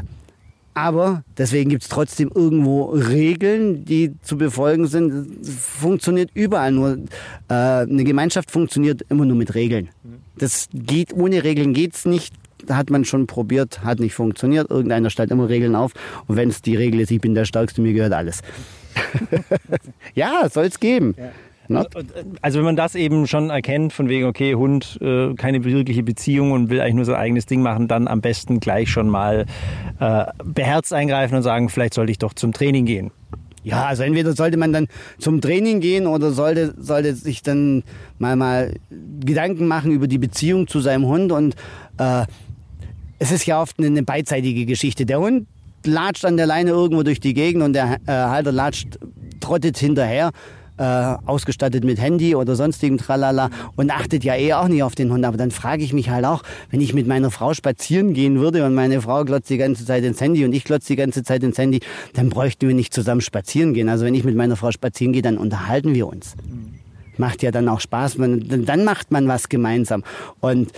aber deswegen gibt es trotzdem irgendwo Regeln, die zu befolgen sind. Es funktioniert überall nur. Äh, eine Gemeinschaft funktioniert immer nur mit Regeln. Das geht, ohne Regeln geht's nicht. Hat man schon probiert, hat nicht funktioniert. Irgendeiner stellt immer Regeln auf. Und wenn es die Regel ist, ich bin der Stärkste, mir gehört alles. ja, soll es geben. Not? Also wenn man das eben schon erkennt, von wegen, okay, Hund, äh, keine wirkliche Beziehung und will eigentlich nur sein eigenes Ding machen, dann am besten gleich schon mal äh, beherzt eingreifen und sagen, vielleicht sollte ich doch zum Training gehen. Ja, also entweder sollte man dann zum Training gehen oder sollte, sollte sich dann mal, mal Gedanken machen über die Beziehung zu seinem Hund. Und äh, es ist ja oft eine, eine beidseitige Geschichte. Der Hund latscht an der Leine irgendwo durch die Gegend und der äh, Halter latscht, trottet hinterher. Äh, ausgestattet mit Handy oder sonstigem Tralala und achtet ja eh auch nicht auf den Hund. Aber dann frage ich mich halt auch, wenn ich mit meiner Frau spazieren gehen würde und meine Frau glotzt die ganze Zeit ins Handy und ich glotze die ganze Zeit ins Handy, dann bräuchten wir nicht zusammen spazieren gehen. Also wenn ich mit meiner Frau spazieren gehe, dann unterhalten wir uns. Macht ja dann auch Spaß, man, dann macht man was gemeinsam. Und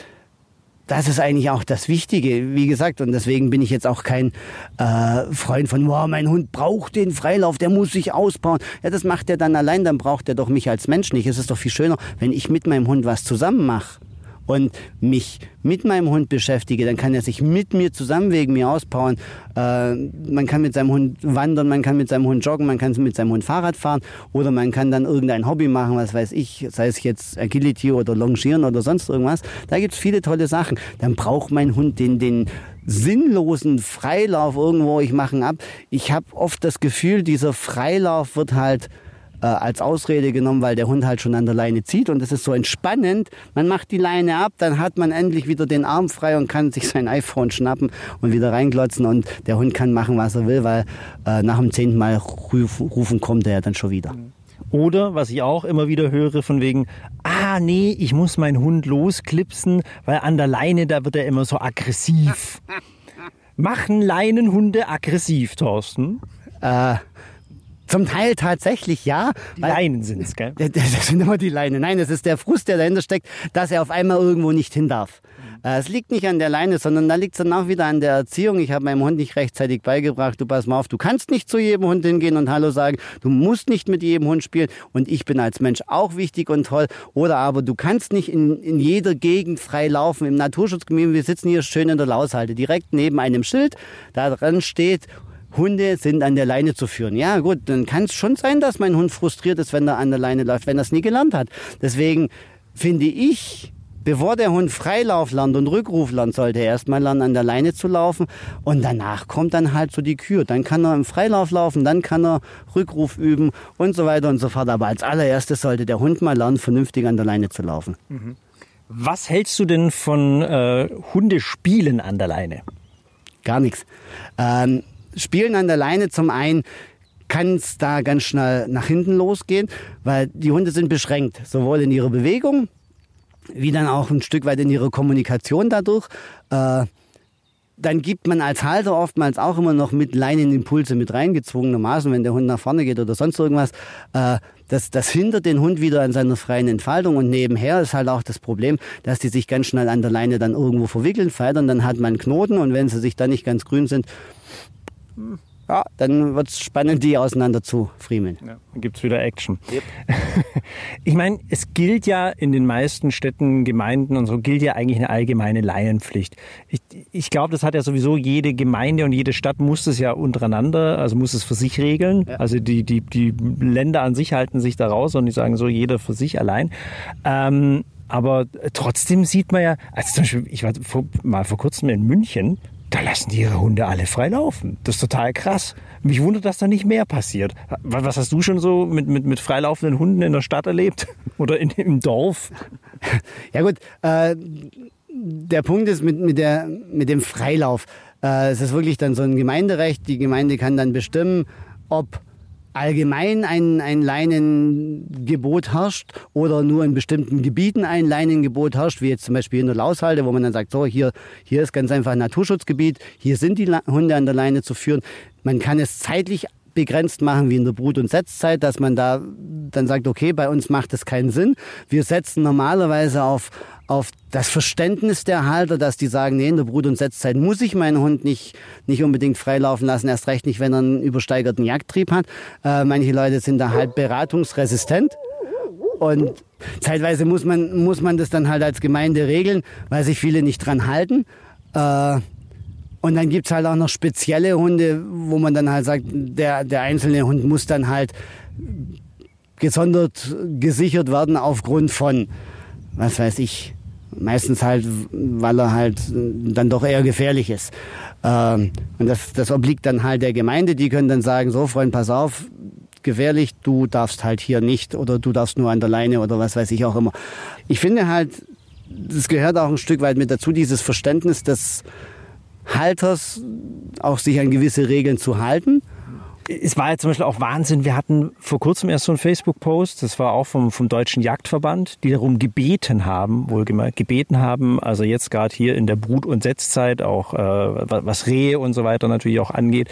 das ist eigentlich auch das Wichtige, wie gesagt. Und deswegen bin ich jetzt auch kein äh, Freund von, wow, mein Hund braucht den Freilauf, der muss sich ausbauen. Ja, das macht er dann allein, dann braucht er doch mich als Mensch nicht. Es ist doch viel schöner, wenn ich mit meinem Hund was zusammen mache und mich mit meinem Hund beschäftige, dann kann er sich mit mir zusammen wegen mir auspowern. Äh, man kann mit seinem Hund wandern, man kann mit seinem Hund joggen, man kann mit seinem Hund Fahrrad fahren oder man kann dann irgendein Hobby machen, was weiß ich, sei es jetzt Agility oder Longieren oder sonst irgendwas. Da gibt's viele tolle Sachen. Dann braucht mein Hund den, den sinnlosen Freilauf irgendwo, ich mache ihn ab. Ich habe oft das Gefühl, dieser Freilauf wird halt äh, als Ausrede genommen, weil der Hund halt schon an der Leine zieht und es ist so entspannend. Man macht die Leine ab, dann hat man endlich wieder den Arm frei und kann sich sein iPhone schnappen und wieder reinglotzen und der Hund kann machen, was er will, weil äh, nach dem zehnten Mal rufen, rufen kommt er ja dann schon wieder. Oder, was ich auch immer wieder höre, von wegen, ah nee, ich muss meinen Hund losklipsen, weil an der Leine, da wird er immer so aggressiv. Machen Leinenhunde aggressiv, Thorsten? Äh, zum Teil tatsächlich ja. Leinen sind's, gell? Das sind immer die Leinen. Nein, es ist der Frust, der dahinter steckt, dass er auf einmal irgendwo nicht hin darf. Äh, Es liegt nicht an der Leine, sondern da liegt es dann auch wieder an der Erziehung. Ich habe meinem Hund nicht rechtzeitig beigebracht, du pass mal auf, du kannst nicht zu jedem Hund hingehen und Hallo sagen, du musst nicht mit jedem Hund spielen und ich bin als Mensch auch wichtig und toll. Oder aber du kannst nicht in, in jeder Gegend frei laufen. Im Naturschutzgebiet, wir sitzen hier schön in der Laushalte, direkt neben einem Schild, da dran steht, Hunde sind an der Leine zu führen. Ja, gut, dann kann es schon sein, dass mein Hund frustriert ist, wenn er an der Leine läuft, wenn er es nie gelernt hat. Deswegen finde ich, bevor der Hund Freilauf lernt und Rückruf lernt, sollte er erstmal lernen, an der Leine zu laufen. Und danach kommt dann halt so die Kür. Dann kann er im Freilauf laufen, dann kann er Rückruf üben und so weiter und so fort. Aber als allererstes sollte der Hund mal lernen, vernünftig an der Leine zu laufen. Was hältst du denn von äh, Hundespielen an der Leine? Gar nichts. Ähm, Spielen an der Leine zum einen kann es da ganz schnell nach hinten losgehen, weil die Hunde sind beschränkt, sowohl in ihrer Bewegung wie dann auch ein Stück weit in ihrer Kommunikation dadurch. Äh, dann gibt man als Halter oftmals auch immer noch mit Leinenimpulse mit reingezwungenermaßen, wenn der Hund nach vorne geht oder sonst irgendwas. Äh, das, das hindert den Hund wieder an seiner freien Entfaltung und nebenher ist halt auch das Problem, dass die sich ganz schnell an der Leine dann irgendwo verwickeln, federn, dann hat man Knoten und wenn sie sich dann nicht ganz grün sind, ja, dann wird es spannend, die auseinander zu friemeln. Ja, dann gibt's wieder Action. Ich meine, es gilt ja in den meisten Städten, Gemeinden und so, gilt ja eigentlich eine allgemeine Laienpflicht. Ich, ich glaube, das hat ja sowieso jede Gemeinde und jede Stadt muss es ja untereinander, also muss es für sich regeln. Also die, die, die Länder an sich halten sich da raus und die sagen so, jeder für sich allein. Ähm, aber trotzdem sieht man ja, also zum Beispiel, ich war vor, mal vor kurzem in München, da lassen die ihre Hunde alle frei laufen. Das ist total krass. Mich wundert, dass da nicht mehr passiert. Was hast du schon so mit, mit, mit freilaufenden Hunden in der Stadt erlebt? Oder in, im Dorf? Ja gut, äh, der Punkt ist mit, mit, der, mit dem Freilauf. Äh, es ist wirklich dann so ein Gemeinderecht. Die Gemeinde kann dann bestimmen, ob allgemein ein, ein Leinengebot herrscht oder nur in bestimmten Gebieten ein Leinengebot herrscht, wie jetzt zum Beispiel in der Laushalde, wo man dann sagt, so hier, hier ist ganz einfach ein Naturschutzgebiet, hier sind die Hunde an der Leine zu führen. Man kann es zeitlich begrenzt machen wie in der Brut- und Setzzeit, dass man da dann sagt, okay, bei uns macht es keinen Sinn. Wir setzen normalerweise auf, auf das Verständnis der Halter, dass die sagen, nee, in der Brut- und Setzzeit muss ich meinen Hund nicht, nicht unbedingt freilaufen lassen, erst recht nicht, wenn er einen übersteigerten Jagdtrieb hat. Äh, manche Leute sind da halt beratungsresistent. Und zeitweise muss man, muss man das dann halt als Gemeinde regeln, weil sich viele nicht dran halten. Äh, und dann gibt's halt auch noch spezielle Hunde, wo man dann halt sagt, der, der einzelne Hund muss dann halt gesondert gesichert werden aufgrund von, was weiß ich, meistens halt, weil er halt dann doch eher gefährlich ist. Ähm, und das, das obliegt dann halt der Gemeinde, die können dann sagen, so Freund, pass auf, gefährlich, du darfst halt hier nicht oder du darfst nur an der Leine oder was weiß ich auch immer. Ich finde halt, das gehört auch ein Stück weit mit dazu, dieses Verständnis des Halters, auch sich an gewisse Regeln zu halten. Es war ja zum Beispiel auch Wahnsinn. Wir hatten vor kurzem erst so einen Facebook-Post, das war auch vom, vom Deutschen Jagdverband, die darum gebeten haben, wohlgemerkt, gebeten haben, also jetzt gerade hier in der Brut- und Setzzeit, auch äh, was Rehe und so weiter natürlich auch angeht,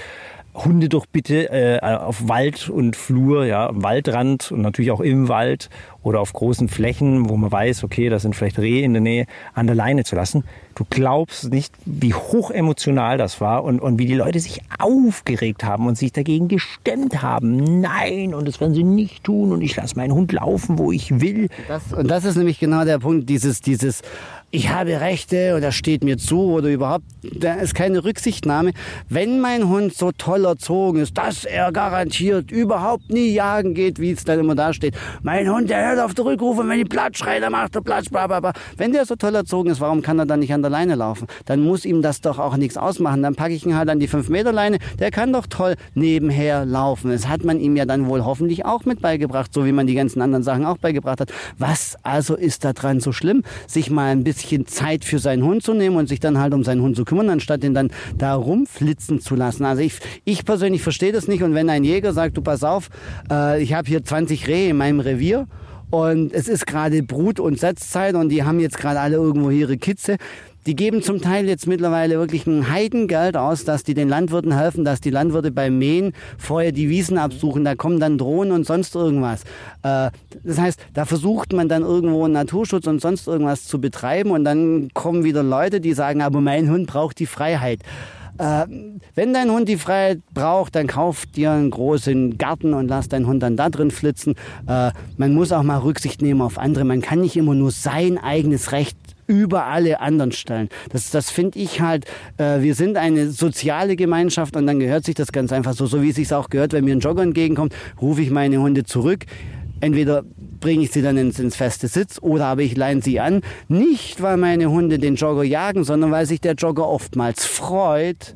Hunde doch bitte äh, auf Wald und Flur, ja, am Waldrand und natürlich auch im Wald oder auf großen Flächen, wo man weiß, okay, da sind vielleicht Rehe in der Nähe, an der Leine zu lassen. Du glaubst nicht, wie hoch emotional das war und, und wie die Leute sich aufgeregt haben und sich dagegen gestemmt haben. Nein, und das werden sie nicht tun und ich lasse meinen Hund laufen, wo ich will. Das, und das ist nämlich genau der Punkt, dieses, dieses, ich habe Rechte oder steht mir zu oder überhaupt, da ist keine Rücksichtnahme. Wenn mein Hund so toll erzogen ist, dass er garantiert überhaupt nie jagen geht, wie es dann immer da steht. Mein Hund, der halt auf der Rückruf wenn die Platz schreit, dann macht er Platz, bla. Wenn der so toll erzogen ist, warum kann er dann nicht an der Leine laufen? Dann muss ihm das doch auch nichts ausmachen. Dann packe ich ihn halt an die 5-Meter-Leine. Der kann doch toll nebenher laufen. Das hat man ihm ja dann wohl hoffentlich auch mit beigebracht, so wie man die ganzen anderen Sachen auch beigebracht hat. Was also ist da dran so schlimm, sich mal ein bisschen Zeit für seinen Hund zu nehmen und sich dann halt um seinen Hund zu kümmern, anstatt den dann da rumflitzen zu lassen? Also ich, ich persönlich verstehe das nicht. Und wenn ein Jäger sagt, du pass auf, äh, ich habe hier 20 Rehe in meinem Revier, und es ist gerade Brut- und Setzzeit und die haben jetzt gerade alle irgendwo ihre Kitze. Die geben zum Teil jetzt mittlerweile wirklich ein Heidengeld aus, dass die den Landwirten helfen, dass die Landwirte beim Mähen vorher die Wiesen absuchen. Da kommen dann Drohnen und sonst irgendwas. Äh, das heißt, da versucht man dann irgendwo Naturschutz und sonst irgendwas zu betreiben und dann kommen wieder Leute, die sagen, aber mein Hund braucht die Freiheit. Äh, wenn dein Hund die Freiheit braucht, dann kauf dir einen großen Garten und lass deinen Hund dann da drin flitzen. Äh, man muss auch mal Rücksicht nehmen auf andere. Man kann nicht immer nur sein eigenes Recht über alle anderen stellen. Das, das finde ich halt, äh, wir sind eine soziale Gemeinschaft und dann gehört sich das ganz einfach so, so wie es sich auch gehört, wenn mir ein Jogger entgegenkommt, rufe ich meine Hunde zurück. Entweder bringe ich sie dann ins, ins feste Sitz oder aber ich leine sie an. Nicht, weil meine Hunde den Jogger jagen, sondern weil sich der Jogger oftmals freut,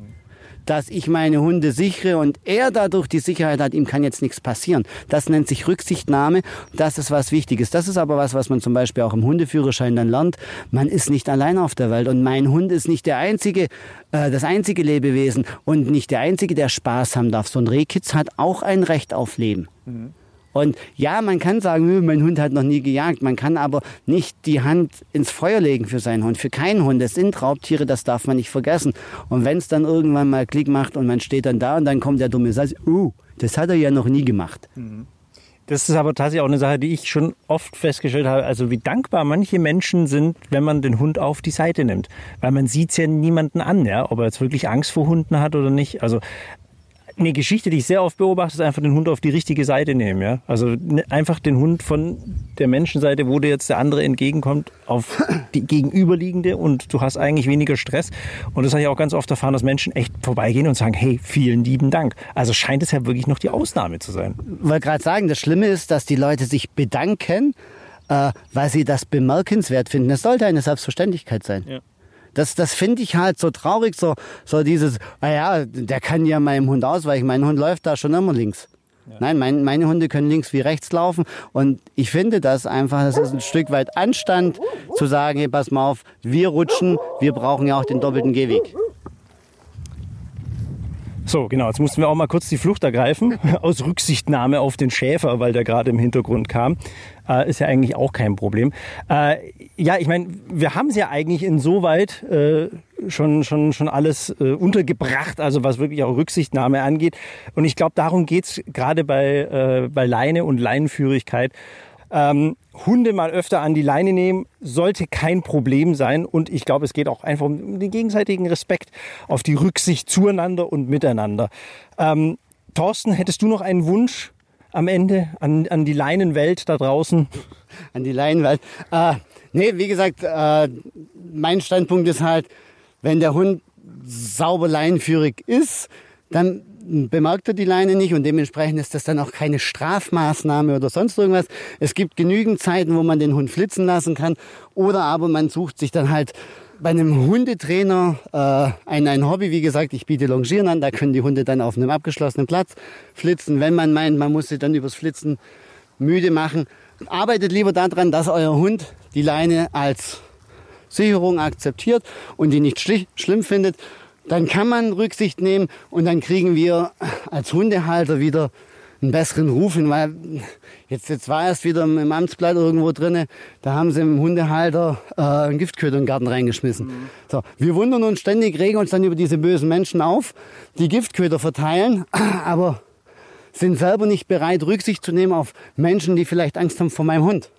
dass ich meine Hunde sichere und er dadurch die Sicherheit hat, ihm kann jetzt nichts passieren. Das nennt sich Rücksichtnahme. Das ist was Wichtiges. Das ist aber was, was man zum Beispiel auch im Hundeführerschein dann lernt. Man ist nicht allein auf der Welt und mein Hund ist nicht der einzige, äh, das einzige Lebewesen und nicht der einzige, der Spaß haben darf. So ein Rehkitz hat auch ein Recht auf Leben. Mhm. Und ja, man kann sagen, mein Hund hat noch nie gejagt. Man kann aber nicht die Hand ins Feuer legen für seinen Hund. Für keinen Hund. Es sind Raubtiere, das darf man nicht vergessen. Und wenn es dann irgendwann mal Klick macht und man steht dann da und dann kommt der dumme Satz, oh, das hat er ja noch nie gemacht. Mhm. Das ist aber tatsächlich auch eine Sache, die ich schon oft festgestellt habe. Also wie dankbar manche Menschen sind, wenn man den Hund auf die Seite nimmt. Weil man sieht es ja niemanden an, ja, ob er jetzt wirklich Angst vor Hunden hat oder nicht. Also eine Geschichte, die ich sehr oft beobachte, ist einfach den Hund auf die richtige Seite nehmen. Ja? Also ne, einfach den Hund von der Menschenseite, wo dir jetzt der andere entgegenkommt, auf die gegenüberliegende und du hast eigentlich weniger Stress. Und das habe ich auch ganz oft erfahren, dass Menschen echt vorbeigehen und sagen, hey, vielen lieben Dank. Also scheint es ja wirklich noch die Ausnahme zu sein. Ich wollte gerade sagen, das Schlimme ist, dass die Leute sich bedanken, äh, weil sie das bemerkenswert finden. Es sollte eine Selbstverständlichkeit sein. Ja. Das, das finde ich halt so traurig, so, so dieses, naja, der kann ja meinem Hund ausweichen. Mein Hund läuft da schon immer links. Ja. Nein, mein, meine Hunde können links wie rechts laufen. Und ich finde das einfach, das ist ein Stück weit Anstand zu sagen, hey, pass mal auf, wir rutschen, wir brauchen ja auch den doppelten Gehweg. So, genau, jetzt mussten wir auch mal kurz die Flucht ergreifen, aus Rücksichtnahme auf den Schäfer, weil der gerade im Hintergrund kam. Äh, ist ja eigentlich auch kein Problem. Äh, ja, ich meine, wir haben es ja eigentlich insoweit äh, schon, schon, schon alles äh, untergebracht, also was wirklich auch Rücksichtnahme angeht. Und ich glaube, darum geht's gerade bei, äh, bei Leine und Leinenführigkeit. Ähm, Hunde mal öfter an die Leine nehmen, sollte kein Problem sein. Und ich glaube, es geht auch einfach um den gegenseitigen Respekt, auf die Rücksicht zueinander und miteinander. Ähm, Thorsten, hättest du noch einen Wunsch am Ende an, an die Leinenwelt da draußen? An die Leinenwelt. Äh, nee, wie gesagt, äh, mein Standpunkt ist halt, wenn der Hund sauber leinenführig ist, dann bemerkt er die Leine nicht und dementsprechend ist das dann auch keine Strafmaßnahme oder sonst irgendwas. Es gibt genügend Zeiten, wo man den Hund flitzen lassen kann oder aber man sucht sich dann halt bei einem Hundetrainer äh, ein, ein Hobby, wie gesagt, ich biete Longieren an, da können die Hunde dann auf einem abgeschlossenen Platz flitzen, wenn man meint, man muss sie dann übers Flitzen müde machen. Arbeitet lieber daran, dass euer Hund die Leine als Sicherung akzeptiert und die nicht schlimm findet dann kann man Rücksicht nehmen und dann kriegen wir als Hundehalter wieder einen besseren Ruf hin, weil jetzt, jetzt war erst wieder im Amtsblatt irgendwo drinne, da haben sie im Hundehalter äh, einen Giftköder in den Garten reingeschmissen. Mhm. So, wir wundern uns ständig, regen uns dann über diese bösen Menschen auf, die Giftköder verteilen, aber sind selber nicht bereit, Rücksicht zu nehmen auf Menschen, die vielleicht Angst haben vor meinem Hund.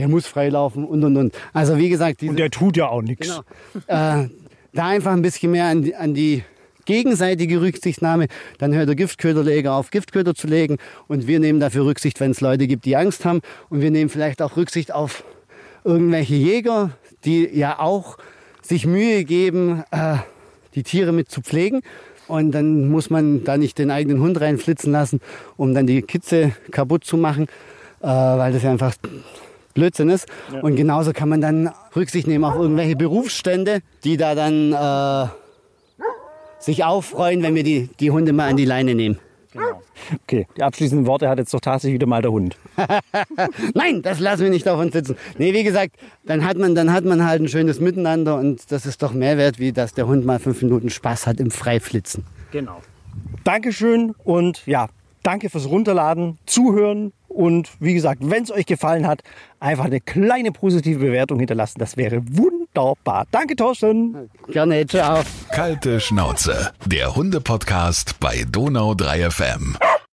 Der muss freilaufen und und und. Also wie gesagt, diese, und der tut ja auch nichts. Genau, äh, da einfach ein bisschen mehr an die, an die gegenseitige Rücksichtnahme. Dann hört der Giftköderleger auf, Giftköder zu legen. Und wir nehmen dafür Rücksicht, wenn es Leute gibt, die Angst haben. Und wir nehmen vielleicht auch Rücksicht auf irgendwelche Jäger, die ja auch sich Mühe geben, äh, die Tiere mit zu pflegen. Und dann muss man da nicht den eigenen Hund reinflitzen lassen, um dann die Kitze kaputt zu machen. äh, weil das ja einfach Blödsinn ist. Und genauso kann man dann Rücksicht nehmen auf irgendwelche Berufsstände, die da dann äh, sich auffreuen, wenn wir die, die Hunde mal an die Leine nehmen. Okay, die abschließenden Worte hat jetzt doch tatsächlich wieder mal der Hund. Nein, das lassen wir nicht auf uns sitzen. Nee, wie gesagt, dann hat man, dann hat man halt ein schönes Miteinander und das ist doch mehr wert, wie dass der Hund mal fünf Minuten Spaß hat im Freiflitzen. Genau. Dankeschön und ja, danke fürs Runterladen, Zuhören und wie gesagt, wenn es euch gefallen hat, einfach eine kleine positive Bewertung hinterlassen. Das wäre wunderbar. Danke, Thorsten. Gerne, ciao. Kalte Schnauze, der Hunde-Podcast bei Donau 3 FM.